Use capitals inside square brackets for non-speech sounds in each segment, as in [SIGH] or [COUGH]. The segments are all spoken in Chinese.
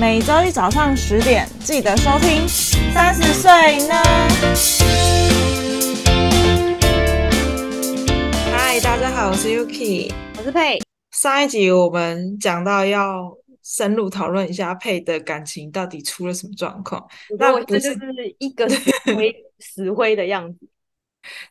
每周一早上十点记得收听。三十岁呢？嗨，大家好，我是 Yuki，我是佩。上一集我们讲到要深入讨论一下佩的感情到底出了什么状况。那我这就是一个死灰 [LAUGHS] 死灰的样子。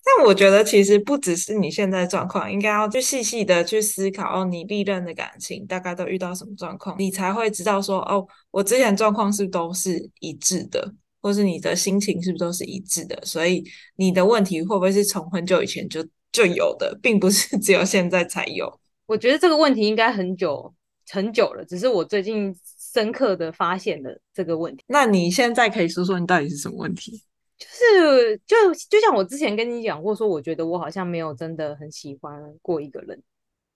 但我觉得其实不只是你现在状况，应该要去细细的去思考哦，你历任的感情大概都遇到什么状况，你才会知道说哦，我之前状况是不是都是一致的，或是你的心情是不是都是一致的，所以你的问题会不会是从很久以前就就有的，并不是 [LAUGHS] 只有现在才有。我觉得这个问题应该很久很久了，只是我最近深刻的发现了这个问题。那你现在可以说说你到底是什么问题？就是就就像我之前跟你讲过，说我觉得我好像没有真的很喜欢过一个人，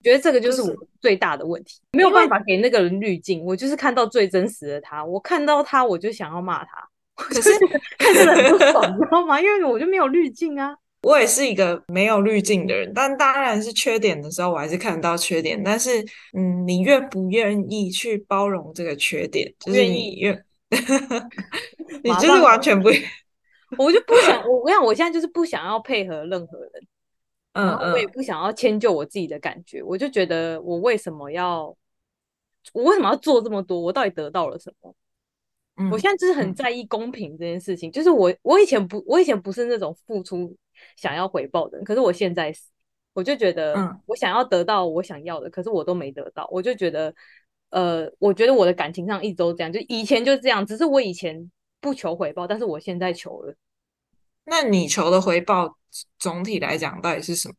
觉得这个就是我最大的问题，没有办法给那个人滤镜。我就是看到最真实的他，我看到他我就想要骂他，可是看着很不爽，你知道吗？因为我就没有滤镜啊。[LAUGHS] 我也是一个没有滤镜的人，但当然是缺点的时候，我还是看得到缺点。但是，嗯，你愿不愿意去包容这个缺点？就是你愿，[LAUGHS] 你就是完全不。我就不想，我我想我现在就是不想要配合任何人，嗯，我也不想要迁就我自己的感觉，我就觉得我为什么要，我为什么要做这么多？我到底得到了什么？嗯，我现在就是很在意公平这件事情，就是我我以前不，我以前不是那种付出想要回报的人，可是我现在是，我就觉得，我想要得到我想要的，可是我都没得到，我就觉得，呃，我觉得我的感情上一直都这样，就以前就是这样，只是我以前。不求回报，但是我现在求了。那你求的回报总体来讲到底是什么？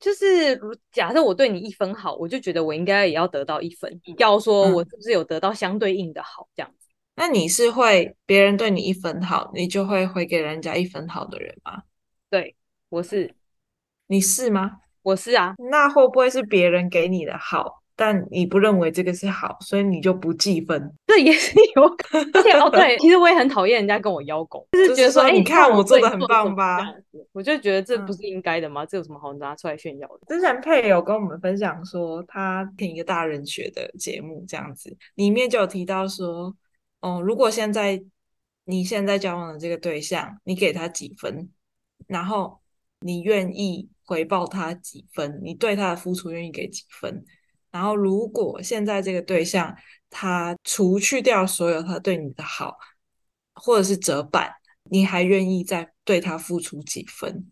就是假设我对你一分好，我就觉得我应该也要得到一分。要说我是不是有得到相对应的好这样子？嗯。那你是会别人对你一分好，你就会回给人家一分好的人吗？对，我是。你是吗？我是啊。那会不会是别人给你的好？但你不认为这个是好，所以你就不计分，这也是有可能。而且哦，对，其实我也很讨厌人家跟我邀功，就是觉得说，哎、欸，你看我做的很棒吧？我就觉得这不是应该的吗？嗯、这有什么好拿出来炫耀的？之前佩有跟我们分享说，他听一个大人学的节目，这样子里面就有提到说，哦，如果现在你现在交往的这个对象，你给他几分，然后你愿意回报他几分，你对他的付出愿意给几分？然后，如果现在这个对象他除去掉所有他对你的好，或者是折半，你还愿意再对他付出几分？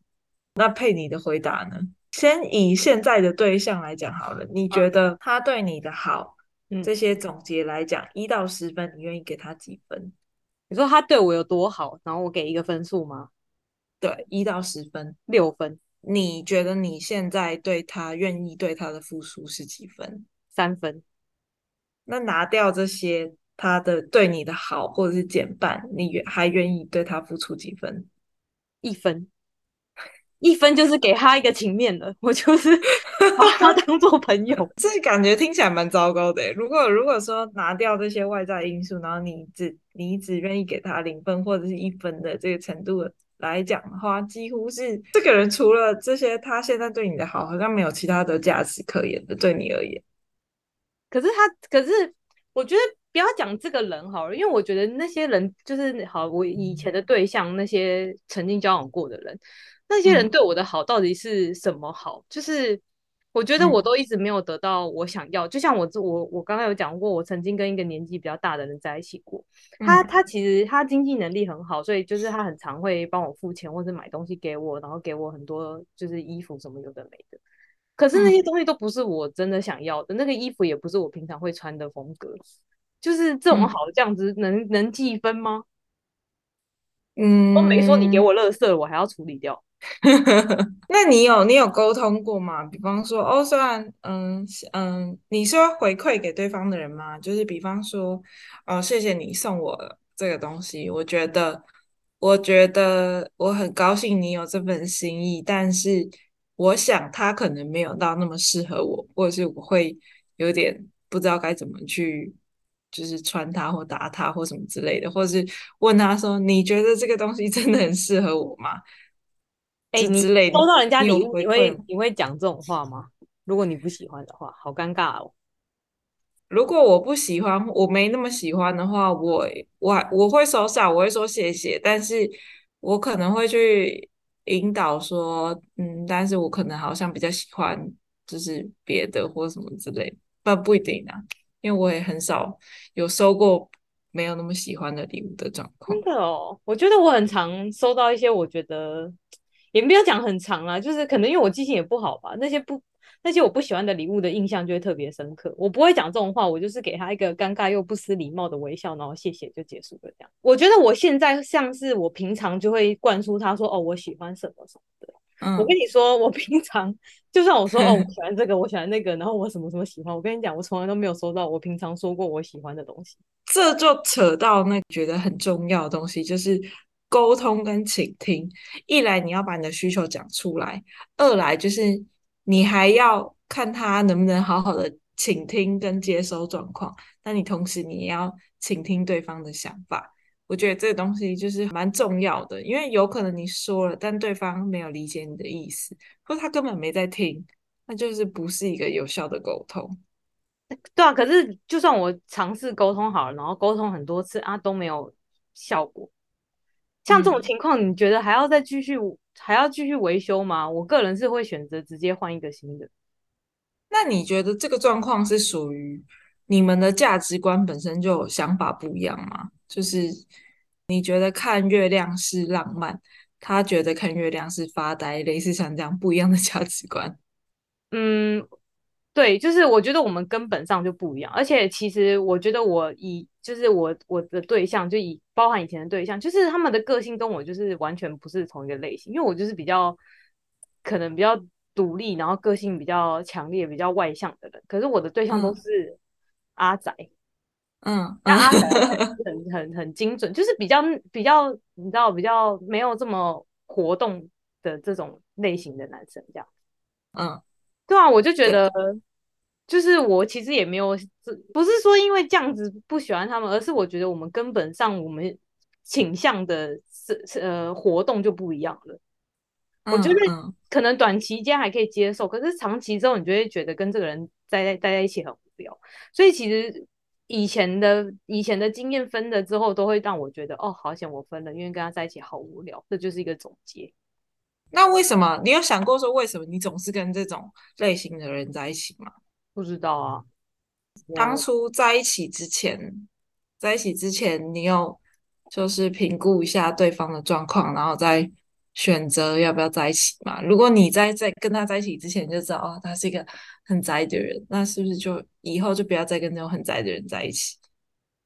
那佩你的回答呢？先以现在的对象来讲好了，你觉得他对你的好，嗯，这些总结来讲，一到十分，你愿意给他几分？你说他对我有多好，然后我给一个分数吗？对，一到十分，六分。你觉得你现在对他愿意对他的付出是几分？三分。那拿掉这些他的对你的好，或者是减半，你还愿意对他付出几分？一分。一分就是给他一个情面了，我就是 [LAUGHS] 把他当做朋友。这感觉听起来蛮糟糕的。如果如果说拿掉这些外在因素，然后你只你只愿意给他零分或者是一分的这个程度来讲的话，几乎是这个人除了这些，他现在对你的好，好像没有其他的价值可言的。对你而言，可是他，可是我觉得不要讲这个人好了，因为我觉得那些人就是好，我以前的对象，那些曾经交往过的人，那些人对我的好到底是什么好？就是。我觉得我都一直没有得到我想要，嗯、就像我我我刚刚有讲过，我曾经跟一个年纪比较大的人在一起过，他他其实他经济能力很好，所以就是他很常会帮我付钱或者买东西给我，然后给我很多就是衣服什么有的没的。可是那些东西都不是我真的想要的，嗯、那个衣服也不是我平常会穿的风格，就是这种好这样子能、嗯、能计分吗？嗯，我没说你给我垃圾，我还要处理掉。[LAUGHS] 那你有你有沟通过吗？比方说，哦，虽然，嗯嗯，你是会回馈给对方的人吗？就是比方说，哦，谢谢你送我这个东西，我觉得，我觉得我很高兴你有这份心意，但是我想他可能没有到那么适合我，或者是我会有点不知道该怎么去，就是穿它或搭它或什么之类的，或者是问他说，你觉得这个东西真的很适合我吗？哎、欸，你收到人家礼物，你会你会讲这种话吗？如果你不喜欢的话，好尴尬哦。如果我不喜欢，我没那么喜欢的话，我我我会收下，我会说谢谢，但是我可能会去引导说，嗯，但是我可能好像比较喜欢就是别的或什么之类，不不一定啊，因为我也很少有收过没有那么喜欢的礼物的状况。真的哦，我觉得我很常收到一些，我觉得也没有讲很长啊，就是可能因为我记性也不好吧，那些不。那些我不喜欢的礼物的印象就会特别深刻。我不会讲这种话，我就是给他一个尴尬又不失礼貌的微笑，然后谢谢就结束了。这样，我觉得我现在像是我平常就会灌输他说：“哦，我喜欢什么什么的。嗯”我跟你说，我平常就算我说：“哦，我 [LAUGHS] 喜欢这个，我喜欢那个。”然后我什么什么喜欢，我跟你讲，我从来都没有收到我平常说过我喜欢的东西。这就扯到那觉得很重要的东西，就是沟通跟倾听。一来你要把你的需求讲出来，二来就是。你还要看他能不能好好的倾听跟接收状况，那你同时你也要倾听对方的想法。我觉得这个东西就是蛮重要的，因为有可能你说了，但对方没有理解你的意思，或他根本没在听，那就是不是一个有效的沟通。[LAUGHS] 对啊，可是就算我尝试沟通好了，然后沟通很多次啊都没有效果，像这种情况，你觉得还要再继续？还要继续维修吗？我个人是会选择直接换一个新的。那你觉得这个状况是属于你们的价值观本身就有想法不一样吗？就是你觉得看月亮是浪漫，他觉得看月亮是发呆，类似像这样不一样的 [LAUGHS] 价值观。嗯。对，就是我觉得我们根本上就不一样，而且其实我觉得我以就是我我的对象就以包含以前的对象，就是他们的个性跟我就是完全不是同一个类型，因为我就是比较可能比较独立，然后个性比较强烈、比较外向的人，可是我的对象都是阿宅，嗯，然后阿宅很很很精准，就是比较比较你知道比较没有这么活动的这种类型的男生这样，嗯。对啊，我就觉得，就是我其实也没有，不是说因为这样子不喜欢他们，而是我觉得我们根本上我们倾向的是呃活动就不一样了。我觉得可能短期间还可以接受，可是长期之后你就会觉得跟这个人待在待在一起很无聊。所以其实以前的以前的经验分了之后，都会让我觉得哦，好险我分了，因为跟他在一起好无聊。这就是一个总结。那为什么你有想过说，为什么你总是跟这种类型的人在一起吗？不知道啊。当初在一起之前，在一起之前，你有就是评估一下对方的状况，然后再选择要不要在一起嘛？如果你在在跟他在一起之前就知道哦，他是一个很宅的人，那是不是就以后就不要再跟那种很宅的人在一起？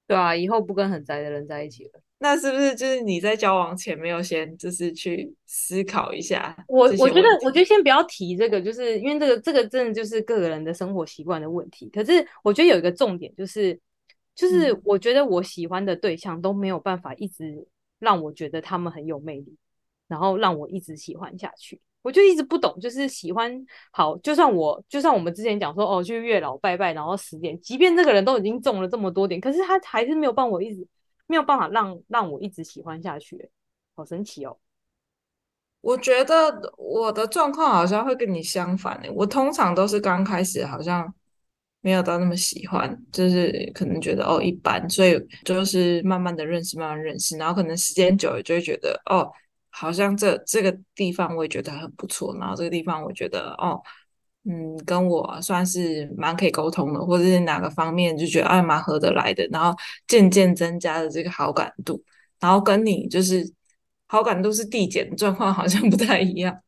对啊，以后不跟很宅的人在一起了。那是不是就是你在交往前没有先就是去思考一下？我我觉得，我觉得先不要提这个，就是因为这个这个真的就是个人的生活习惯的问题。可是我觉得有一个重点就是，就是我觉得我喜欢的对象都没有办法一直让我觉得他们很有魅力，然后让我一直喜欢下去。我就一直不懂，就是喜欢好，就算我就算我们之前讲说哦，去月老拜拜，然后十点，即便这个人都已经中了这么多点，可是他还是没有办法我一直。没有办法让让我一直喜欢下去，好神奇哦！我觉得我的状况好像会跟你相反诶，我通常都是刚开始好像没有到那么喜欢，就是可能觉得哦一般，所以就是慢慢的认识，慢慢认识，然后可能时间久了就会觉得哦，好像这这个地方我也觉得很不错，然后这个地方我觉得哦。嗯，跟我算是蛮可以沟通的，或者是哪个方面就觉得哎蛮合得来的，然后渐渐增加了这个好感度，然后跟你就是好感度是递减的状况好像 [LAUGHS] 不太一样。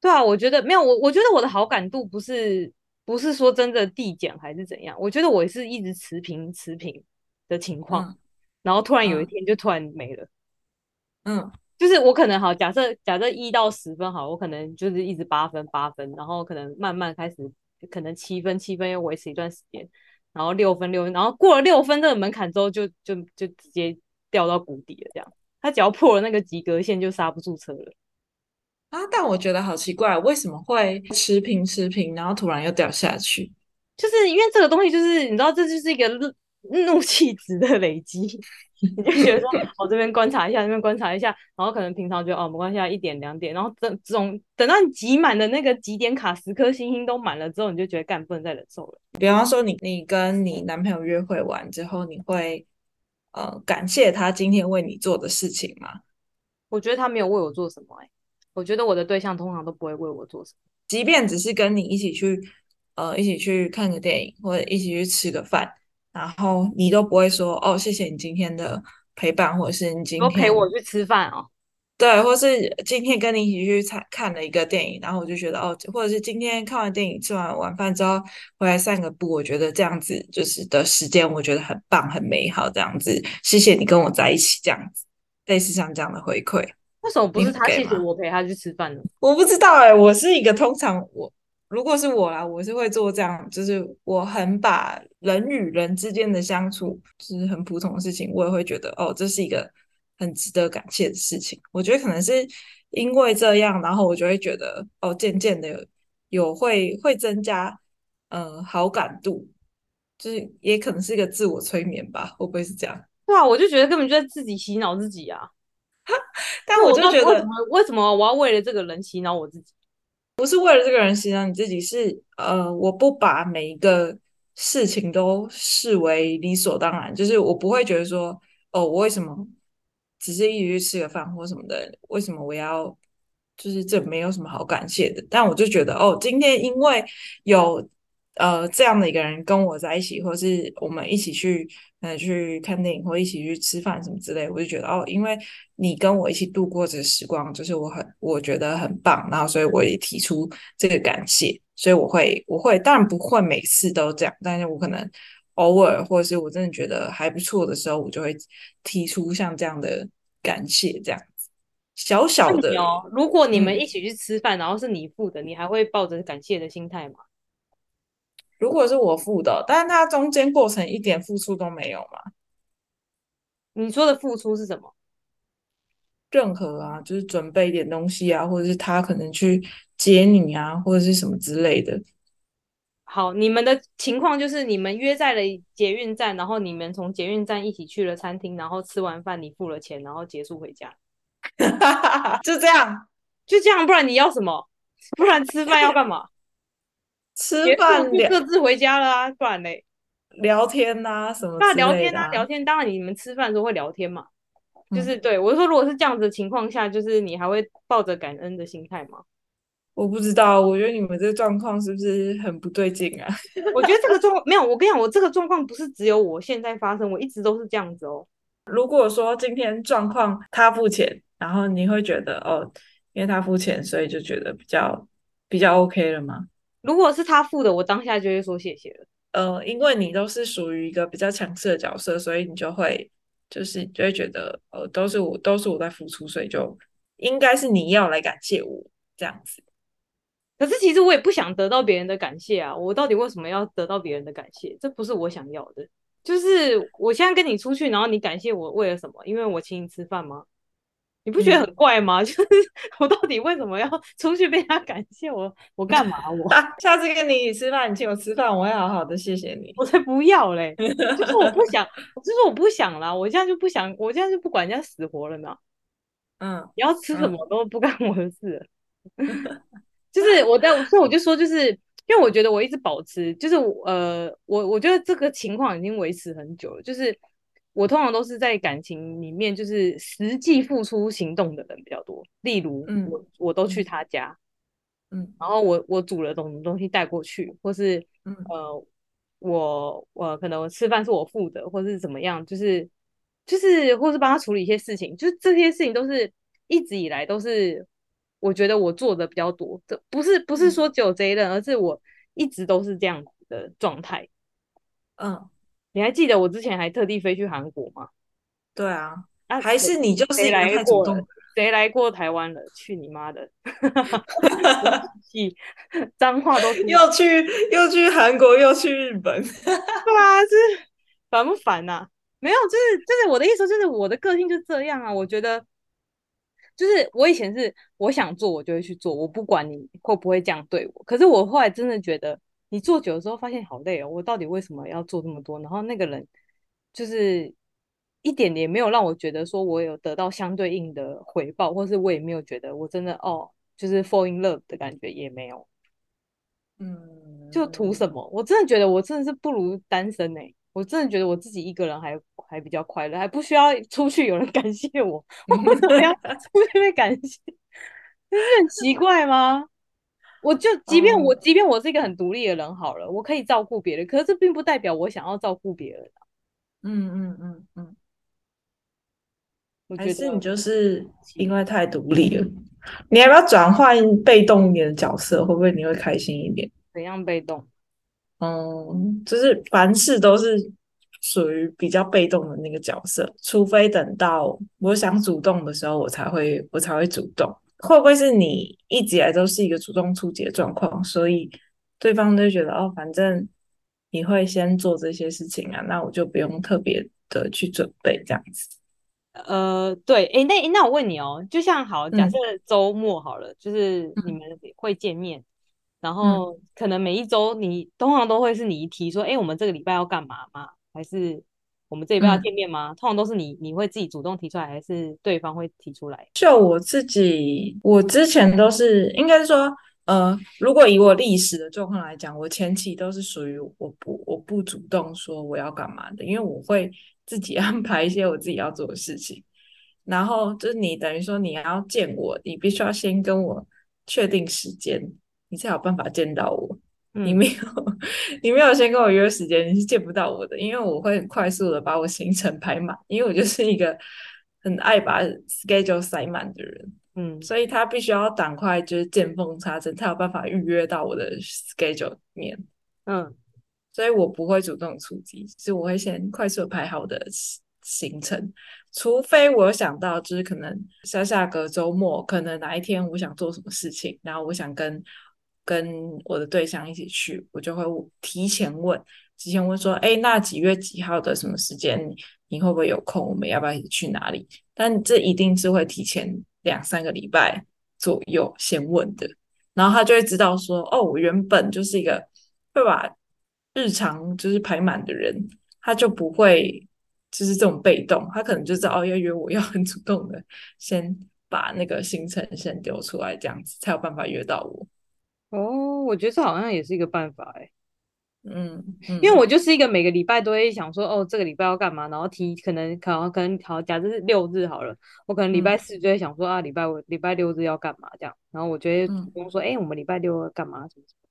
对啊，我觉得没有我，我觉得我的好感度不是不是说真的递减还是怎样，我觉得我是一直持平持平的情况，嗯，然后突然有一天就突然没了，嗯。就是我可能好，假设假设一到十分好，我可能就是一直八分八分，然后可能慢慢开始可能七分七分又维持一段时间，然后六分六分，然后过了六分这个门槛之后就就就直接掉到谷底了，这样，他只要破了那个及格线就刹不住车了啊！但我觉得好奇怪，为什么会持平持平，然后突然又掉下去？就是因为这个东西就是你知道，这就是一个怒气值的累积，你 [LAUGHS] 就觉得说，我这边观察一下，那边观察一下，然后可能平常觉得哦没关系，一点两点，然后等总等到你集满的那个集点卡十颗星星都满了之后，你就觉得干不能再忍受了。比方说你，你你跟你男朋友约会完之后，你会呃感谢他今天为你做的事情吗？我觉得他没有为我做什么、欸，哎，我觉得我的对象通常都不会为我做什么，即便只是跟你一起去呃一起去看个电影，或者一起去吃个饭。然后你都不会说哦，谢谢你今天的陪伴，或者是你今天陪我去吃饭哦，对，或是今天跟你一起去看看了一个电影，然后我就觉得哦，或者是今天看完电影吃完晚饭之后回来散个步，我觉得这样子就是的时间，我觉得很棒，很美好，这样子，谢谢你跟我在一起，这样子，类似像这样的回馈。为什么不是他谢谢我陪他去吃饭呢？我不知道哎、欸，我是一个通常我。如果是我啦，我是会做这样，就是我很把人与人之间的相处，就是很普通的事情，我也会觉得哦，这是一个很值得感谢的事情。我觉得可能是因为这样，然后我就会觉得哦，渐渐的有，有会会增加嗯、呃、好感度，就是也可能是一个自我催眠吧，会不会是这样？对啊，我就觉得根本就在自己洗脑自己啊！[LAUGHS] 但我就觉得为什么为什么我要为了这个人洗脑我自己？不是为了这个人洗脑你自己，是呃，我不把每一个事情都视为理所当然，就是我不会觉得说，哦，我为什么只是一起去吃个饭或什么的，为什么我要，就是这没有什么好感谢的，但我就觉得，哦，今天因为有。呃，这样的一个人跟我在一起，或是我们一起去，呃，去看电影，或一起去吃饭什么之类，我就觉得哦，因为你跟我一起度过这个时光，就是我很我觉得很棒，然后所以我也提出这个感谢，所以我会我会当然不会每次都这样，但是我可能偶尔，或者是我真的觉得还不错的时候，我就会提出像这样的感谢，这样子小小的哦。如果你们一起去吃饭，嗯，然后是你付的，你还会抱着感谢的心态吗？如果是我付的，但是他中间过程一点付出都没有吗？你说的付出是什么？任何啊，就是准备一点东西啊，或者是他可能去接你啊，或者是什么之类的。好，你们的情况就是你们约在了捷运站，然后你们从捷运站一起去了餐厅，然后吃完饭你付了钱，然后结束回家。就这样，就这样，不然你要什么？不然吃饭要干嘛？吃饭聊各自回家了啊，不然嘞，聊天呐、啊、什么、啊？那聊天啊，聊天。当然你们吃饭的时候会聊天嘛，嗯、就是对我说，如果是这样子的情况下，就是你还会抱着感恩的心态吗？我不知道，我觉得你们这个状况是不是很不对劲啊？[LAUGHS] 我觉得这个状况没有，我跟你讲，我这个状况不是只有我现在发生，我一直都是这样子哦。如果说今天状况他付钱，然后你会觉得哦，因为他付钱，所以就觉得比较比较 OK 了吗？如果是他付的，我当下就会说谢谢了。呃，因为你都是属于一个比较强势的角色，所以你就会就是就会觉得，呃，都是我都是我在付出，所以就应该是你要来感谢我这样子。可是其实我也不想得到别人的感谢啊，我到底为什么要得到别人的感谢？这不是我想要的。就是我现在跟你出去，然后你感谢我为了什么？因为我请你吃饭吗？你不觉得很怪吗？嗯、[LAUGHS] 就是我到底为什么要出去被他感谢我？我干嘛我？我 [LAUGHS] 下次跟你吃饭，你请我吃饭，我会好好的谢谢你。我才不要嘞！[LAUGHS] 就是我不想，就是我不想啦。我现在就不想，我现在就不管人家死活了呢。嗯，你要吃什么都不干我的事。嗯、就是我在，所以我就说，就是因为我觉得我一直保持，就是呃，我我觉得这个情况已经维持很久了，就是。我通常都是在感情里面，就是实际付出行动的人比较多。例如，嗯，我我都去他家，嗯，然后我我煮了什么东西带过去，或是，嗯，呃，我我可能吃饭是我付的，或是怎么样，就是就是，或是帮他处理一些事情，就是这些事情都是一直以来都是我觉得我做的比较多。这不是不是说只有这一任，而是我一直都是这样子的状态，嗯。你还记得我之前还特地飞去韩国吗？对啊，啊还是你就是谁来过？谁来过台湾了？去你妈的！[LAUGHS] 脏话都又去又去韩国又去日本，对啊，这烦不烦呐、啊？没有，就是就是我的意思，就是我的个性就这样啊。我觉得就是我以前是我想做我就会去做，我不管你会不会这样对我。可是我后来真的觉得。你做久的时候发现好累哦，我到底为什么要做这么多？然后那个人就是一点也没有让我觉得说我有得到相对应的回报，或是我也没有觉得我真的哦，就是 fall in love 的感觉也没有。嗯，就图什么？我真的觉得我真的是不如单身哎、欸！我真的觉得我自己一个人还还比较快乐，还不需要出去有人感谢我，[LAUGHS] 我为什么要出去被感谢？[LAUGHS] 这是很奇怪吗？我就即便我、嗯、即便我是一个很独立的人好了，我可以照顾别人，可是这并不代表我想要照顾别人、啊。嗯嗯嗯嗯，我觉得还是你就是因为太独立了。你要不要转换被动一点的角色？会不会你会开心一点？怎样被动？嗯，就是凡事都是属于比较被动的那个角色，除非等到我想主动的时候，我才会我才会主动。会不会是你一直以来都是一个主动出击的状况，所以对方就觉得哦，反正你会先做这些事情啊，那我就不用特别的去准备这样子。呃，对，诶，那那我问你哦，就像好，假设周末好了，嗯、就是你们会见面，嗯、然后可能每一周你通常都会是你一提说，哎，我们这个礼拜要干嘛吗？还是我们这一辈要见面吗？嗯、通常都是你你会自己主动提出来，还是对方会提出来？就我自己，我之前都是应该是说，呃，如果以我历史的状况来讲，我前期都是属于我不我不主动说我要干嘛的，因为我会。自己 [LAUGHS] 安排一些我自己要做的事情，然后就是你等于说你要见我，你必须要先跟我确定时间，你才有办法见到我。嗯、你没有，[LAUGHS] 你没有先跟我约时间，你是见不到我的，因为我会很快速的把我行程排满，因为我就是一个很爱把 schedule 塞满的人。嗯，所以他必须要赶快就是见缝插针，才有办法预约到我的 schedule 里面。嗯。所以我不会主动出击，是我会先快速排好的行程，除非我有想到，就是可能下下个周末，可能哪一天我想做什么事情，然后我想跟跟我的对象一起去，我就会提前问，提前问说，哎，那几月几号的什么时间，你会不会有空？我们要不要一起去哪里？但这一定是会提前两三个礼拜左右先问的，然后他就会知道说，哦，我原本就是一个会把。日常就是排满的人，他就不会就是这种被动，他可能就知道哦，要约我要很主动的，先把那个行程先丢出来，这样子才有办法约到我。哦，我觉得这好像也是一个办法哎。嗯，嗯，因为我就是一个每个礼拜都会想说，哦，这个礼拜要干嘛，然后提可能可能可能好，假设是六日好了，我可能礼拜四就会想说、嗯、啊，礼拜五礼拜六日要干嘛这样，然后我就会主动说，哎、嗯欸，我们礼拜六要干嘛什么什么。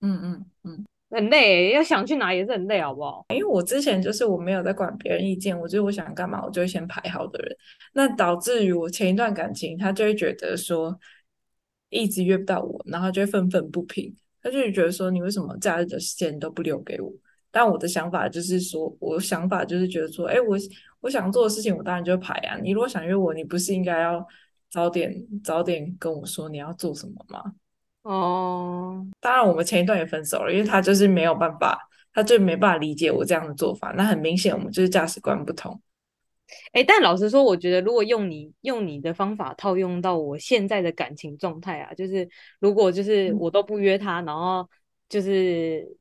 嗯嗯嗯。很累，要想去哪也是很累，好不好？因为我之前就是我没有在管别人意见，我觉得我想干嘛，我就会先排好的人。那导致于我前一段感情，他就会觉得说一直约不到我，然后就会愤愤不平。他就会觉得说你为什么假日的时间都不留给我？但我的想法就是说，我的想法就是觉得说，哎，我我想做的事情，我当然就排啊。你如果想约我，你不是应该要早点早点跟我说你要做什么吗？哦，当然，我们前一段也分手了，因为他就是没有办法，他就没办法理解我这样的做法。那很明显，我们就是价值观不同。哎，但老实说，我觉得如果用你用你的方法套用到我现在的感情状态啊，就是如果就是我都不约他，嗯、然后就是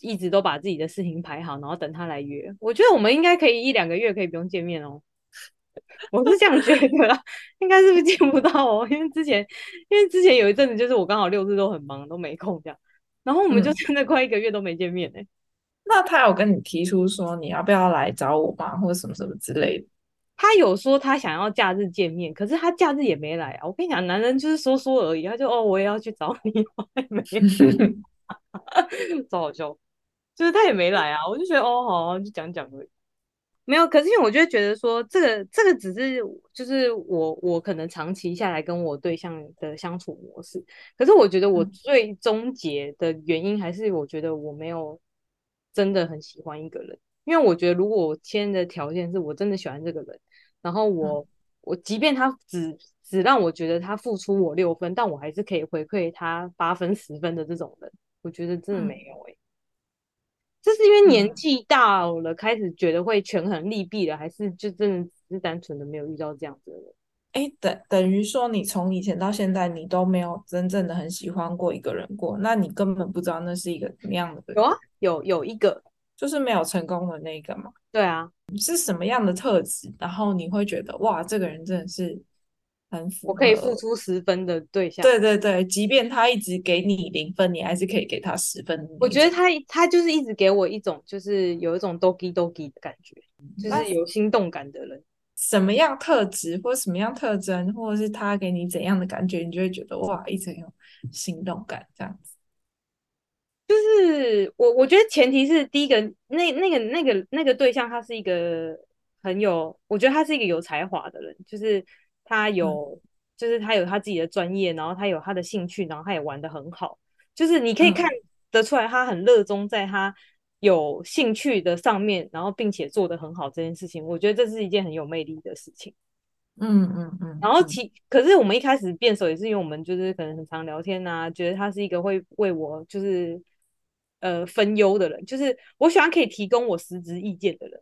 一直都把自己的事情排好，然后等他来约，我觉得我们应该可以一两个月可以不用见面哦。[LAUGHS] 我是这样觉得啦，应该是不是见不到哦？因为之前，因为之前有一阵子，就是我刚好六日都很忙，都没空这样，然后我们就真的快一个月都没见面呢、欸嗯。那他有跟你提出说你要不要来找我吗，或者什么什么之类的？他有说他想要假日见面，可是他假日也没来啊。我跟你讲，男人就是说说而已，他就哦，我也要去找你，我也没，[LAUGHS] 超好笑，就是他也没来啊。我就觉得哦，好，就讲讲而已。没有，可是因为我就觉得说，这个这个只是就是我我可能长期下来跟我对象的相处模式，可是我觉得我最终结的原因还是我觉得我没有真的很喜欢一个人，因为我觉得如果我签的条件是我真的喜欢这个人，然后我、嗯、我即便他只只让我觉得他付出我六分，但我还是可以回馈他八分十分的这种人，我觉得真的没有诶、欸。这是因为年纪大了，开始觉得会权衡利弊了，嗯、还是就真的只是单纯的没有遇到这样子的人？哎，等等于说你从以前到现在，你都没有真正的很喜欢过一个人过，那你根本不知道那是一个怎么样的人。有啊，有有一个，就是没有成功的那个嘛。对啊，是什么样的特质？然后你会觉得哇，这个人真的是很符合，我可以付出十分的对象。对对对，即便他一直给你零分，你还是可以给他十分。我觉得他他就是一直给我一种就是有一种 doki doki 的感觉，就是有心动感的人。什么样特质，或者什么样特征，或者是他给你怎样的感觉，你就会觉得哇，一直有心动感这样子。就是我，我觉得前提是第一个，那那个那个那个对象，他是一个很有，我觉得他是一个有才华的人，就是他有，嗯、就是他有他自己的专业，然后他有他的兴趣，然后他也玩的很好，就是你可以看得出来，他很热衷在他有兴趣的上面，然后并且做得很好这件事情，我觉得这是一件很有魅力的事情。嗯嗯嗯，然后其可是我们一开始变手也是因为我们就是可能很常聊天啊，觉得他是一个会为我就是。呃，分忧的人，就是我喜欢可以提供我实质意见的人。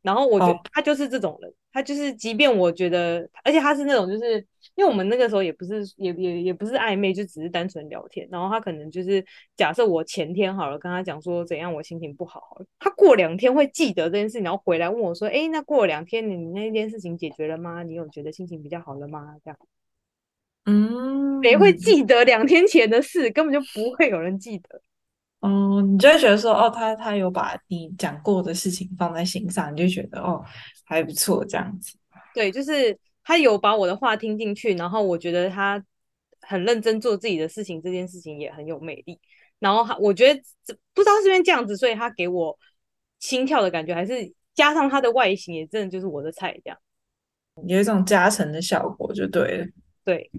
然后我觉得他就是这种人，哦、他就是即便我觉得，而且他是那种，就是因为我们那个时候也不是也也也不是暧昧，就只是单纯聊天。然后他可能就是假设我前天好了跟他讲说怎样我心情不好，好了，他过两天会记得这件事，然后回来问我说，哎，那过了两天你那件事情解决了吗？你有觉得心情比较好了吗？这样，嗯，谁会记得两天前的事？根本就不会有人记得。哦，你就会觉得说，哦，他他有把你讲过的事情放在心上，你就觉得哦，还不错这样子。对，就是他有把我的话听进去，然后我觉得他很认真做自己的事情，这件事情也很有魅力。然后他，我觉得不知道是因为这样子，所以他给我心跳的感觉，还是加上他的外形，也真的就是我的菜，这样有一种加成的效果，就对了。对，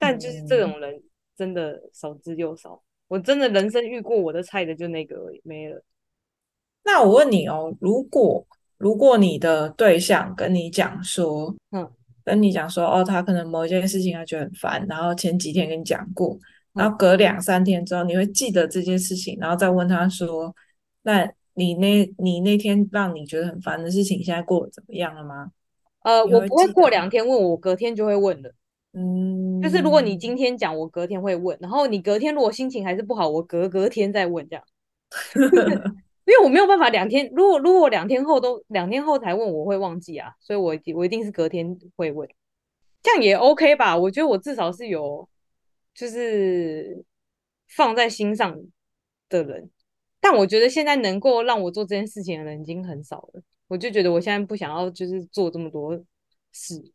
但就是这种人真的少之又少。我真的人生遇过我的菜的就那个而已，没了。那我问你哦，如果如果你的对象跟你讲说，嗯，跟你讲说，哦，他可能某一件事情他觉得很烦，然后前几天跟你讲过，然后隔两三天之后你会记得这件事情，然后再问他说，那你那你那天让你觉得很烦的事情现在过得怎么样了吗？呃，我不会过两天问我，我隔天就会问的。嗯，就是如果你今天讲，我隔天会问，然后你隔天如果心情还是不好，我隔隔天再问这样。[LAUGHS] 因为我没有办法两天，如果如果两天后都两天后才问，我会忘记啊，所以我我一定是隔天会问，这样也 OK 吧？我觉得我至少是有就是放在心上的人，但我觉得现在能够让我做这件事情的人已经很少了，我就觉得我现在不想要就是做这么多事。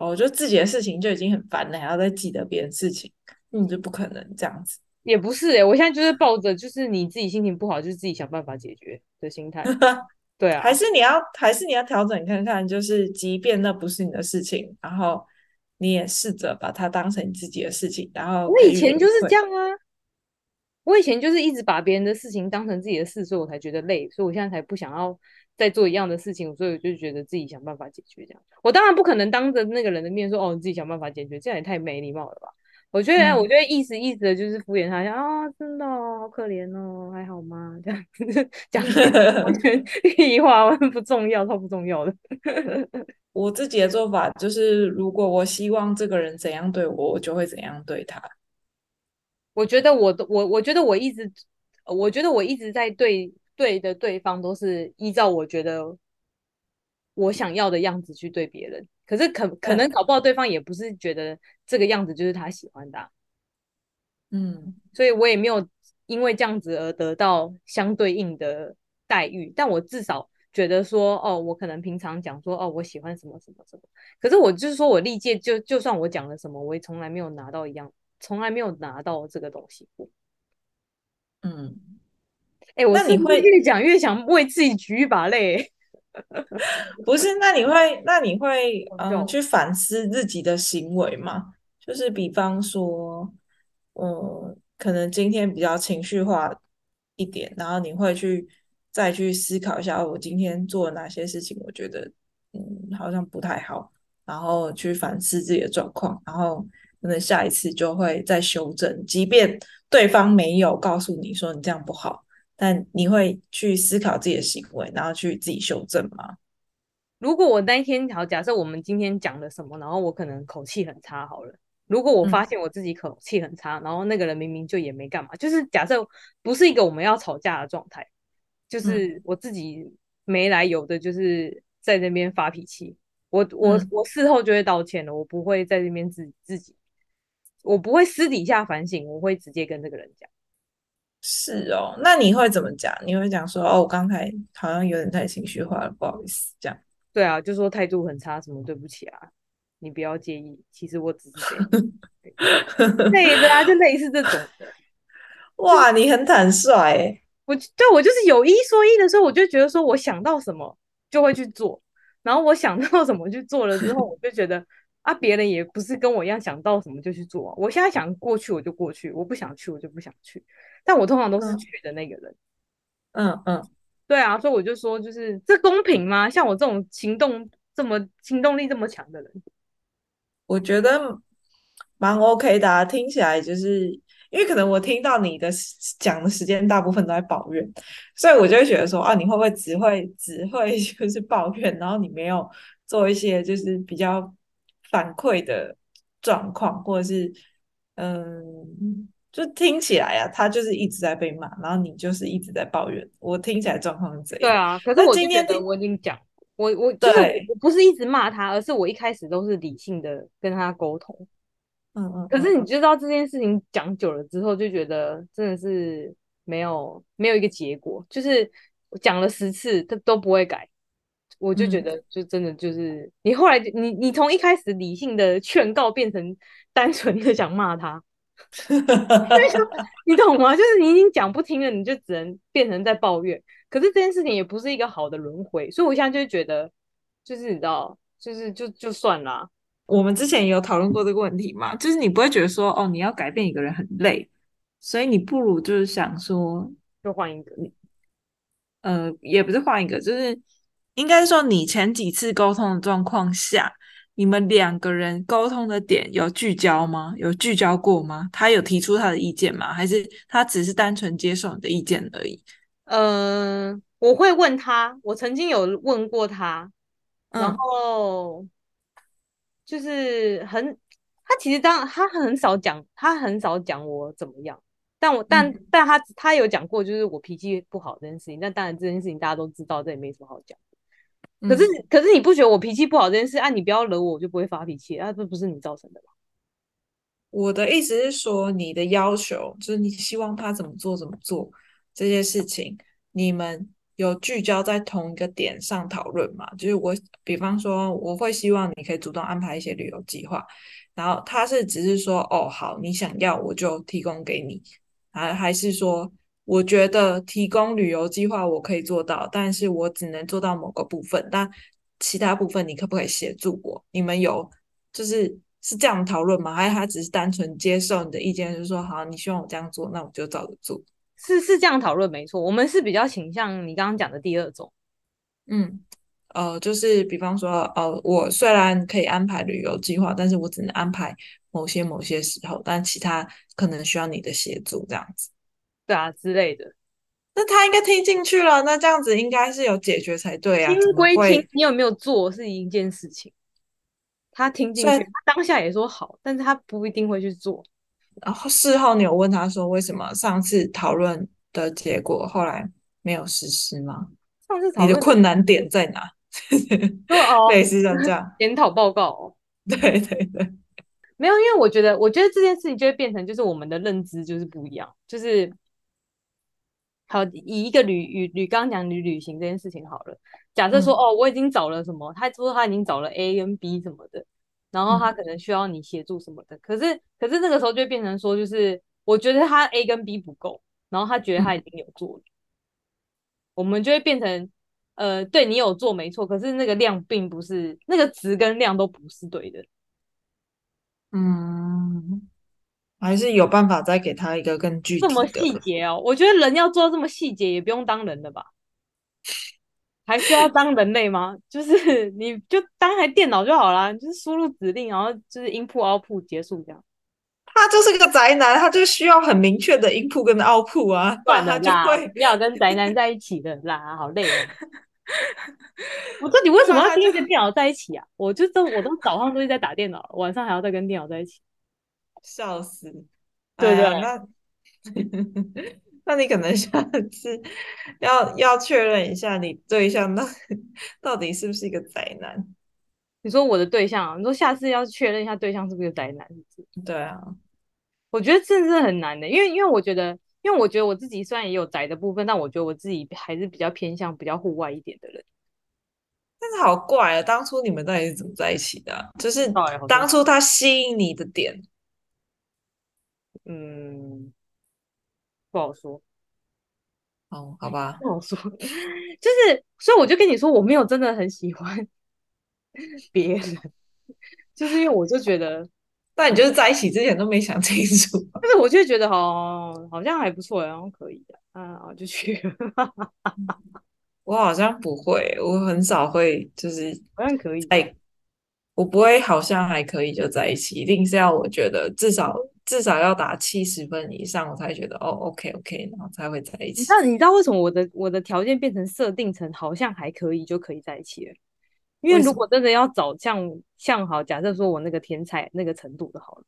哦，就自己的事情就已经很烦了，还要再记得别人事情，嗯，就不可能这样子。也不是诶、欸，我现在就是抱着就是你自己心情不好，就是自己想办法解决的心态。[LAUGHS] 对啊，还是你要，还是你要调整看看，就是即便那不是你的事情，然后你也试着把它当成你自己的事情。然后我以前就是这样啊，我以前就是一直把别人的事情当成自己的事，所以我才觉得累，所以我现在才不想要。再做一样的事情，所以我就觉得自己想办法解决这样。我当然不可能当着那个人的面说：“哦，你自己想办法解决。”这样也太没礼貌了吧？我觉得，嗯、我觉得意思意思的就是敷衍他一下啊，真的好可怜哦，还好吗？这样子 [LAUGHS] 讲完全 [LAUGHS] 屁话，不重要，超不重要的。我自己的做法就是，如果我希望这个人怎样对我，我就会怎样对他。我觉得我我我觉得我一直，我觉得我一直在对。对的，对方都是依照我觉得我想要的样子去对别人，可是可可能搞不好对方也不是觉得这个样子就是他喜欢的啊，嗯，所以我也没有因为这样子而得到相对应的待遇，但我至少觉得说，哦，我可能平常讲说，哦，我喜欢什么什么什么，可是我就是说我历届就就算我讲了什么，我也从来没有拿到一样，从来没有拿到这个东西过，嗯。哎、欸，我你会越讲越想为自己举一把泪。[LAUGHS] 不是？那你会，那你会，嗯，去反思自己的行为吗？就是比方说，嗯，可能今天比较情绪化一点，然后你会去再去思考一下，我今天做了哪些事情，我觉得，嗯，好像不太好，然后去反思自己的状况，然后可能下一次就会再修正，即便对方没有告诉你说你这样不好。但你会去思考自己的行为，然后去自己修正吗？如果我那一天好，假设我们今天讲了什么，然后我可能口气很差好了。如果我发现我自己口气很差，嗯，然后那个人明明就也没干嘛，就是假设不是一个我们要吵架的状态，就是我自己没来由的，就是在那边发脾气。我我我事后就会道歉了，我不会在这边自自己，我不会私底下反省，我会直接跟这个人讲。是哦，那你会怎么讲？你会讲说哦，我刚才好像有点太情绪化了，不好意思，这样。对啊，就说态度很差，什么对不起啊，你不要介意，其实我只是这样。[LAUGHS] 类的啊，就类似这种的。[LAUGHS] 哇，你很坦率欸。我对我就是有一说一的时候，我就觉得说我想到什么就会去做。然后我想到什么去做了之后，我就觉得啊，别人也不是跟我一样想到什么就去做。我现在想过去我就过去，我不想去我就不想去。但我通常都是去的那个人。嗯嗯，嗯，对啊，所以我就说，就是这公平吗？像我这种行动这么行动力这么强的人，我觉得蛮 OK 的啊，听起来就是。因为可能我听到你的讲的时间大部分都在抱怨，所以我就会觉得说啊，你会不会只会只会 [LAUGHS] 就是抱怨，然后你没有做一些就是比较反馈的状况，或者是嗯，就听起来啊，他就是一直在被骂，然后你就是一直在抱怨。我听起来状况是这样。对啊，可是我今天我已经讲，我我对我不是一直骂他，而是我一开始都是理性的跟他沟通。嗯嗯，可是你知道这件事情讲久了之后，就觉得真的是没有没有一个结果，就是我讲了十次他都不会改，我就觉得就真的就是、嗯、你后来你你从一开始理性的劝告变成单纯的想骂他，[LAUGHS] 你懂吗？就是你已经讲不听了，你就只能变成在抱怨。可是这件事情也不是一个好的轮回，所以我现在就觉得就是你知道，就是就就算了。我们之前也有讨论过这个问题嘛，就是你不会觉得说，哦，你要改变一个人很累，所以你不如就是想说，就换一个，呃，也不是换一个，就是应该说你前几次沟通的状况下，你们两个人沟通的点有聚焦吗？有聚焦过吗？他有提出他的意见吗？还是他只是单纯接受你的意见而已？嗯、呃，我会问他，我曾经有问过他，然后。嗯就是很，他其实当他很少讲，他很少讲我怎么样，但我但、嗯、但他他有讲过，就是我脾气不好这件事情。但当然这件事情大家都知道，这也没什么好讲。可是、嗯、可是你不觉得我脾气不好这件事啊？你不要惹我，我就不会发脾气啊？这不是你造成的吗？我的意思是说，你的要求就是你希望他怎么做怎么做这些事情，你们。有聚焦在同一个点上讨论嘛？就是我，比方说，我会希望你可以主动安排一些旅游计划，然后他是只是说，哦，好，你想要我就提供给你，还还是说，我觉得提供旅游计划我可以做到，但是我只能做到某个部分，但其他部分你可不可以协助我？你们有就是是这样讨论吗？还是他只是单纯接受你的意见，就是说，好，你希望我这样做，那我就照着做。是是这样讨论没错，我们是比较倾向你刚刚讲的第二种，嗯，呃，就是比方说，呃，我虽然可以安排旅游计划，但是我只能安排某些某些时候，但其他可能需要你的协助，这样子，对啊之类的。那他应该听进去了，那这样子应该是有解决才对啊。听归听，你有没有做是一件事情。他听进去，他当下也说好，但是他不一定会去做。然后事后你有问他说，为什么上次讨论的结果后来没有实施吗？上次你的困难点在哪？哦，[LAUGHS] 类似像这样检讨报告哦。对对对，没有，因为我觉得，我觉得这件事情就会变成就是我们的认知就是不一样，就是好以一个旅旅旅刚刚讲旅旅行这件事情好了，假设说、嗯、哦，我已经找了什么，他说他已经找了 A 跟 B 什么的。然后他可能需要你协助什么的，嗯、可是可是那个时候就会变成说，就是我觉得他 A 跟 B 不够，然后他觉得他已经有做了，嗯、我们就会变成呃，对你有做没错，可是那个量并不是那个值跟量都不是对的，嗯，还是有办法再给他一个更具体的这么细节哦，我觉得人要做到这么细节也不用当人了吧。还需要当人类吗？就是你就当台电脑就好了，就是输入指令，然后就是 input output 结束这样。他就是个宅男，他就需要很明确的 input 跟 output 啊，不然他就会不要跟宅男在一起的啦，好累啊！[LAUGHS] 我说你为什么要天天跟电脑在一起啊？我就都我都早上都是在打电脑，晚上还要再跟电脑在一起，笑死！对对，哎、那 [LAUGHS] 那你可能下次要要确认一下你对象到 [LAUGHS] 到底是不是一个宅男。你说我的对象，你说下次要确认一下对象是不是个宅男？对啊，我觉得这是很难的，因为因为我觉得，因为我觉得我自己虽然也有宅的部分，但我觉得我自己还是比较偏向比较户外一点的人。但是好怪啊，当初你们到底是怎么在一起的啊？就是当初他吸引你的点，嗯，不好说。哦，好吧，不好说。就是，所以我就跟你说，我没有真的很喜欢。别人，就是因为我就觉得，[LAUGHS] 但你就是在一起之前都没想清楚，[LAUGHS] 但是我就觉得哦，好像还不错，然后可以的，啊，就去。[LAUGHS] 我好像不会，我很少会，就是好像可以，哎，我不会，好像还可以就在一起，一定是要我觉得至少至少要打七十分以上，我才觉得哦，OK OK，然后才会在一起。那你知道为什么我的我的条件变成设定成好像还可以就可以在一起了？因为如果真的要找像像好，假设说我那个天才那个程度的好了，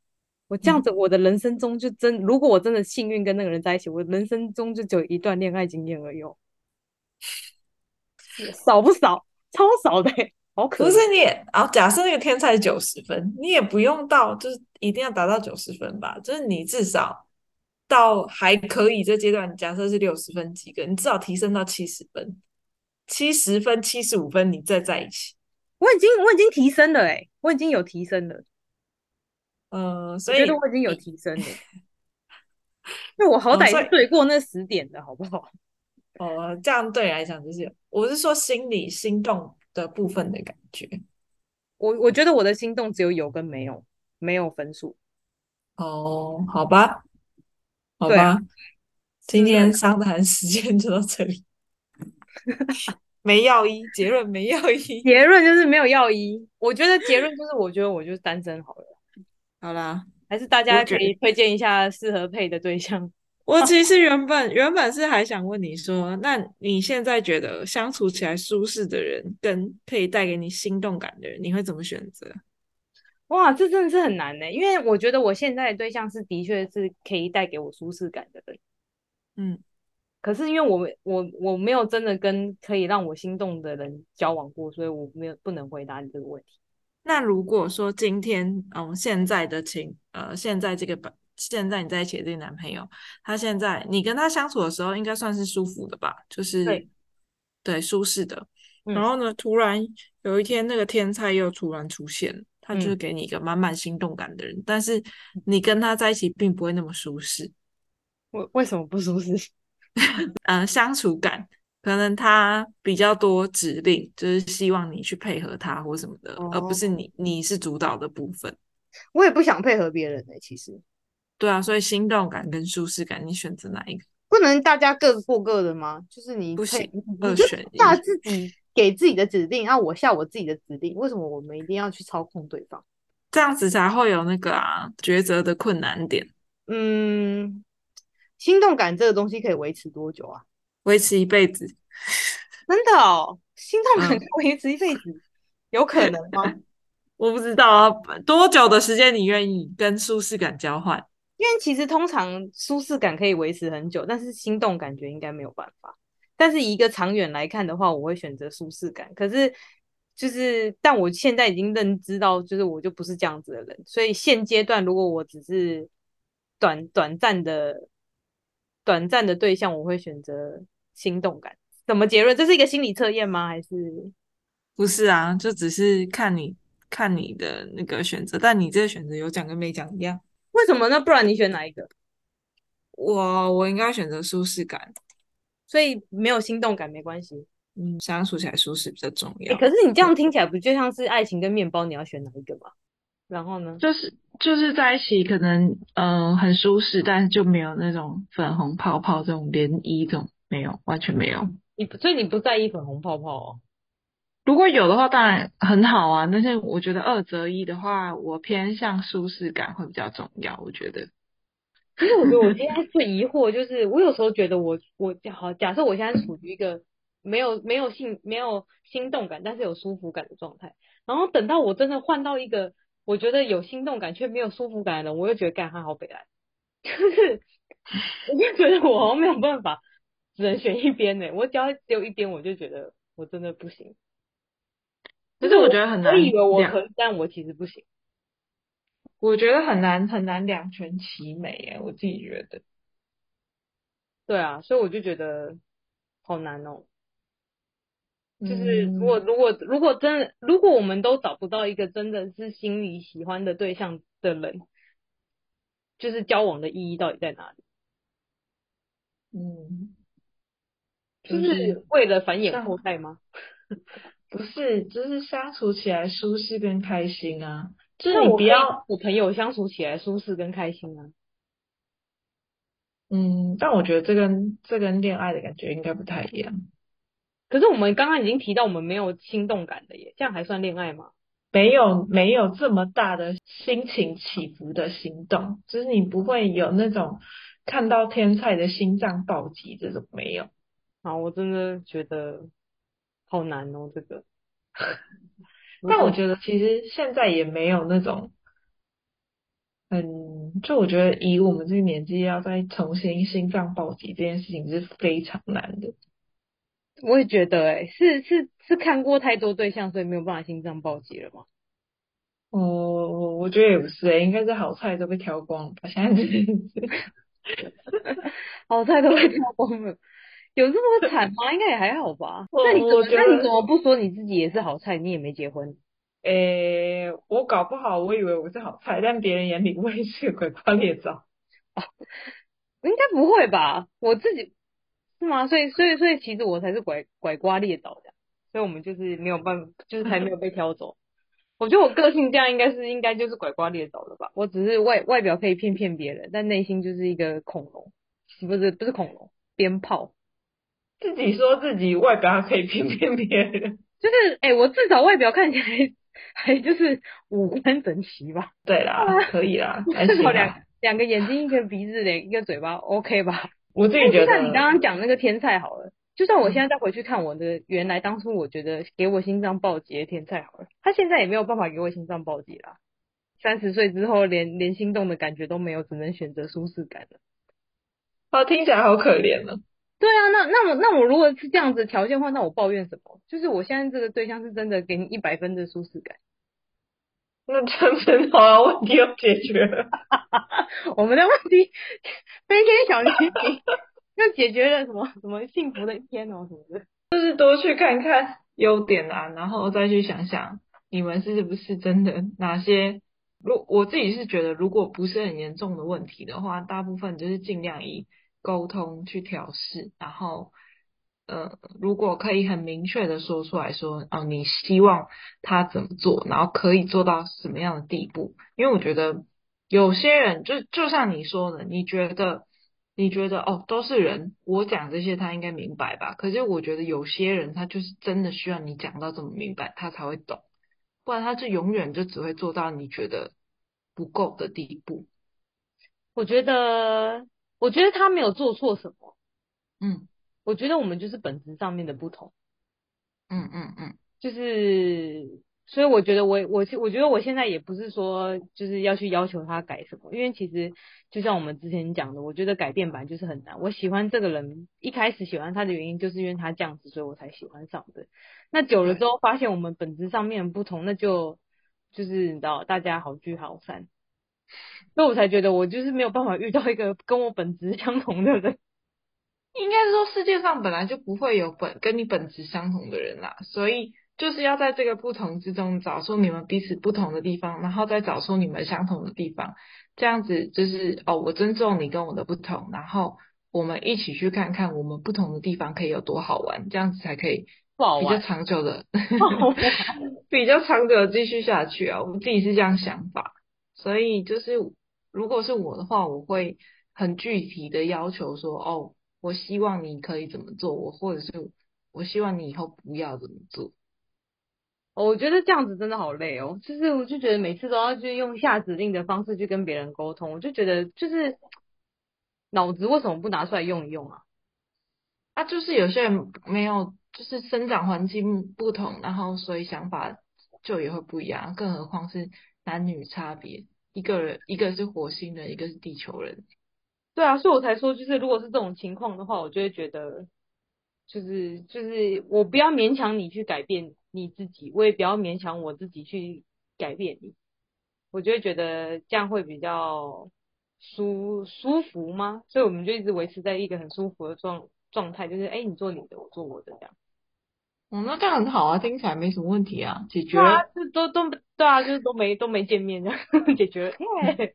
我这样子我的人生中就真，如果我真的幸运跟那个人在一起，我人生中就只有一段恋爱经验而已，[LAUGHS] 少不少？超少的，好可。不是你也啊？假设那个天才九十分，你也不用到，就是一定要达到九十分吧？就是你至少到还可以这阶段，假设是六十分及格，你至少提升到七十分，七十分、七十五分，你再在一起。我已经我已经提升了哎、欸，我已经有提升了，呃，所以我觉得我已经有提升了，[LAUGHS] 因为我好歹是对过那十点的好不好？[LAUGHS] 哦，呃、这样对你来讲就是，我是说心里心动的部分的感觉。我我觉得我的心动只有有跟没有，没有分数。哦，好吧，好吧，啊、今天商谈时间就到这里。[LAUGHS] 没药医，结论没药医，结论就是没有药医。我觉得结论就是，我觉得我就是单身好了。好啦，还是大家可以推荐一下适合配的对象。我其实原本原本是还想问你说，那你现在觉得相处起来舒适的人，跟可以带给你心动感的人，你会怎么选择？哇，这真的是很难呢，因为我觉得我现在的对象是的确是可以带给我舒适感的人。嗯。可是因为我我我没有真的跟可以让我心动的人交往过，所以我没有不能回答你这个问题。那如果说今天，嗯，现在的情，呃，现在这个本，现在你在一起的这个男朋友，他现在你跟他相处的时候，应该算是舒服的吧？就是对，对，舒适的。嗯。然后呢，突然有一天那个天才又突然出现，他就是给你一个满满心动感的人，嗯，但是你跟他在一起并不会那么舒适。为为什么不舒适？嗯，[LAUGHS] 相处感可能他比较多指令，就是希望你去配合他或什么的，哦、而不是你你是主导的部分。我也不想配合别人呢、欸，其实。对啊，所以心动感跟舒适感，你选择哪一个？不能大家各过各的吗？就是你不行，二选一，下自己给自己的指令，然后我下我自己的指令。为什么我们一定要去操控对方？这样子才会有那个啊抉择的困难点。嗯。心动感这个东西可以维持多久啊？维持一辈子，[LAUGHS] 真的哦？心动感可以维持一辈子，嗯、有可能吗？[LAUGHS] 我不知道啊，多久的时间你愿意跟舒适感交换？因为其实通常舒适感可以维持很久，但是心动感觉应该没有办法。但是一个长远来看的话，我会选择舒适感。可是就是，但我现在已经认知到，就是我就不是这样子的人。所以现阶段，如果我只是短短暂的。短暂的对象，我会选择心动感。怎么结论？这是一个心理测验吗？还是不是啊？就只是看你看你的那个选择，但你这个选择有讲跟没讲一样。为什么呢？不然你选哪一个？我我应该选择舒适感，所以没有心动感没关系。嗯，相处起来舒适比较重要。欸，可是你这样听起来不就像是爱情跟面包，你要选哪一个吗？然后呢？就是就是在一起，可能嗯、呃、很舒适，但是就没有那种粉红泡泡这种涟漪，这种没有，完全没有。你所以你不在意粉红泡泡哦？如果有的话，当然很好啊。但是我觉得二择一的话，我偏向舒适感会比较重要。我觉得，其实我觉得我现在最疑惑就是，我有时候觉得我我好假设我现在处于一个没有没有性没有心动感，但是有舒服感的状态，然后等到我真的换到一个。我觉得有心动感却没有舒服感的人，我又觉得干他好悲哀。[LAUGHS] 就是我就觉得我好像没有办法，只能选一边呢。我只要只有一边，我就觉得我真的不行。可是我觉得很难，我以为我可以，但我其实不行。我觉得很难很难两全其美哎，我自己觉得。对啊，所以我就觉得好难哦。就是如果如果如果真的如果我们都找不到一个真的是心里喜欢的对象的人，就是交往的意义到底在哪里？嗯，就是为了繁衍后代吗？[LAUGHS] 不是，就是相处起来舒适跟开心啊。就是你不要我朋友相处起来舒适跟开心啊。嗯，但我觉得这跟这跟恋爱的感觉应该不太一样。可是我们刚刚已经提到我们没有心动感的耶，这样还算恋爱吗？没有，没有这么大的心情起伏的心动，就是你不会有那种看到天菜的心脏暴击这种没有。啊，我真的觉得好难哦，这个。[LAUGHS] 但我觉得其实现在也没有那种，嗯，就我觉得以我们这个年纪要再重新心脏暴击这件事情是非常难的。我也觉得、欸，哎，是是是看过太多对象，所以没有办法心脏暴击了吗？哦，我觉得也不是、欸，哎，应该是好菜都被挑光了吧？现在是 [LAUGHS] 好菜都被挑光了，有这么惨吗？应该也还好吧。[LAUGHS] 那你怎么那你怎么不说你自己也是好菜？你也没结婚？诶、欸，我搞不好我以为我是好菜，但别人眼里我也是个拐瓜裂枣。哦，应该不会吧？我自己。是吗？所以，所以，所以，其实我才是拐拐瓜裂枣的，所以我们就是没有办法，就是才没有被挑走。我觉得我个性这样应该是应该就是拐瓜裂枣的吧。我只是外外表可以骗骗别人，但内心就是一个恐龙，不是不是恐龙，鞭炮。自己说自己外表还可以骗骗别人，就是哎、欸，我至少外表看起来还就是五官整齐吧？对啦，可以 [LAUGHS] 啦，至少两两个眼睛，一个鼻子，两一个嘴巴，OK 吧？我自己觉得，就像你刚刚讲那个天菜好了，就算我现在再回去看我的原来当初我觉得给我心脏暴击的天菜好了，他现在也没有办法给我心脏暴击啦。三十岁之后连连心动的感觉都没有，只能选择舒适感了。哦，听起来好可怜呢。对啊，那那我那我如果是这样子条件的话，那我抱怨什么？就是我现在这个对象是真的给你一百分的舒适感。[LAUGHS] 那这样真好啊，问题要解决了。[LAUGHS] 我们的问题飞天小女警又解决了什么什么幸福的一天哦，什么的。就是多去看看优点啊，然后再去想想你们是不是真的哪些。如我自己是觉得，如果不是很严重的问题的话，大部分就是尽量以沟通去调试，然后。呃，如果可以很明确的说出来说，哦，你希望他怎么做，然后可以做到什么样的地步？因为我觉得有些人就就像你说的，你觉得你觉得哦，都是人，我讲这些他应该明白吧？可是我觉得有些人他就是真的需要你讲到这么明白，他才会懂，不然他就永远就只会做到你觉得不够的地步。我觉得，我觉得他没有做错什么，嗯。我觉得我们就是本质上面的不同，嗯嗯嗯，就是，所以我觉得我我我觉得我现在也不是说就是要去要求他改什么，因为其实就像我们之前讲的，我觉得改变本来就是很难。我喜欢这个人，一开始喜欢他的原因就是因为他这样子，所以我才喜欢上的。那久了之后发现我们本质上面不同，那就就是你知道，大家好聚好散，所以我才觉得我就是没有办法遇到一个跟我本质相同的人。[LAUGHS] 应该是说，世界上本来就不会有本跟你本质相同的人啦，所以就是要在这个不同之中找出你们彼此不同的地方，然后再找出你们相同的地方，这样子就是哦，我尊重你跟我的不同，然后我们一起去看看我们不同的地方可以有多好玩，这样子才可以比较长久的，[LAUGHS] 比较长久的继续下去啊，我自己是这样想法，所以就是如果是我的话，我会很具体的要求说哦。我希望你可以怎么做，我或者是我希望你以后不要怎么做。我觉得这样子真的好累哦，就是我就觉得每次都要去用下指令的方式去跟别人沟通，我就觉得就是脑子为什么不拿出来用一用啊？啊，就是有些人没有，就是生长环境不同，然后所以想法就也会不一样，更何况是男女差别，一个人一个是火星人，一个是地球人。对啊，所以我才说，就是如果是这种情况的话，我就会觉得，就是就是我不要勉强你去改变你自己，我也不要勉强我自己去改变你，我就会觉得这样会比较舒舒服吗？所以我们就一直维持在一个很舒服的状状态，就是哎，你做你的，我做我的这样。嗯，那这样很好啊，听起来没什么问题啊，解决了。就都都对啊，就是都没都没见面这样 [LAUGHS] 解决了，耶，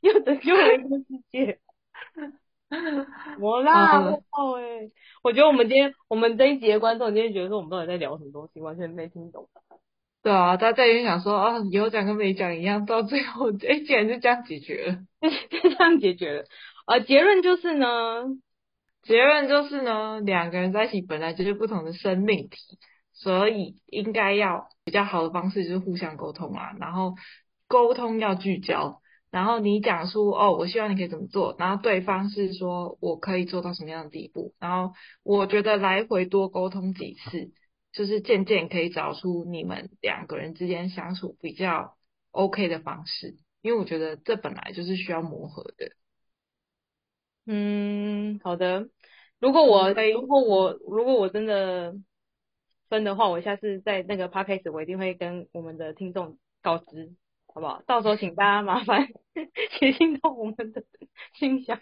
又拯救了一个世界。我啦，我操哎！我觉得我们今天我们这一集的观众今天觉得说我们到底在聊什么东西，完全没听懂。对啊，大家也想说啊，有讲跟没讲一样，到最后哎，竟然就这样解决了，[LAUGHS] 就这样解决了。呃，结论就是呢，结论就是呢，两个人在一起本来就是不同的生命体，所以应该要比较好的方式就是互相沟通啊，然后沟通要聚焦。然后你讲出哦，我希望你可以怎么做，然后对方是说我可以做到什么样的地步，然后我觉得来回多沟通几次，就是渐渐可以找出你们两个人之间相处比较 OK 的方式，因为我觉得这本来就是需要磨合的。嗯，好的。如果我如果我如果我真的分的话，我下次在那个 podcast 我一定会跟我们的听众告知。好不好？到时候请大家麻烦 [LAUGHS] 写信到我们的 [LAUGHS] 信箱。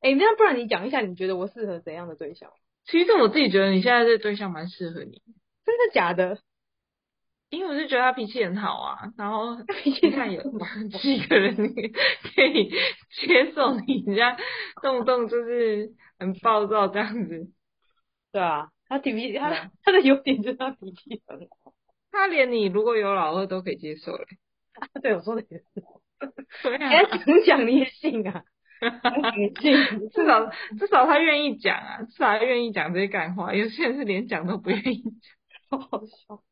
哎、欸，那不然你讲一下，你觉得我适合怎样的对象？其实我自己觉得你现在这对象蛮适合你。真的假的？因为我是觉得他脾气很好啊，然后你看有几 [LAUGHS] 个人可以接受你这样 [LAUGHS] 动不动就是很暴躁这样子。对啊，他脾气他他的优点就是他脾气很好，他连你如果有老二都可以接受嘞。对，我说的也是。[LAUGHS] 哎，怎么讲你也信啊？你信？至少至少他愿意讲啊，至少他愿意讲这些干话。有些人是连讲都不愿意讲，[LAUGHS] 好好笑。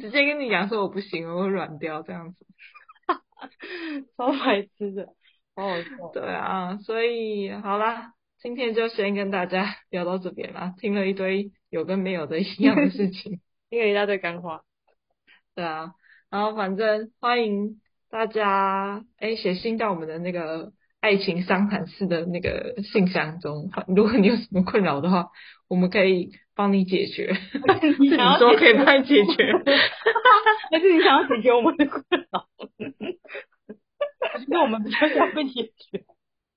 直接跟你讲说我不行，我会软掉这样子。[LAUGHS] 超白痴的，好好笑。对啊，所以好啦，今天就先跟大家聊到这边啦。听了一堆有跟没有的一样的事情，[LAUGHS] 听了一大堆干话。对啊。然后反正欢迎大家哎写信到我们的那个爱情商谈室的那个信箱中，如果你有什么困扰的话，我们可以帮你解决。[LAUGHS] 你想说可以帮你解决，[LAUGHS] 还是你想要解决我们的困扰？那我们比较想被解决。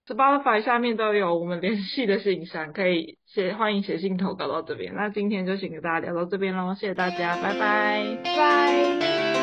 Spotify 下面都有我们联系的信箱，可以写欢迎写信投稿到这边。那今天就先跟大家聊到这边喽，谢谢大家，拜拜，拜。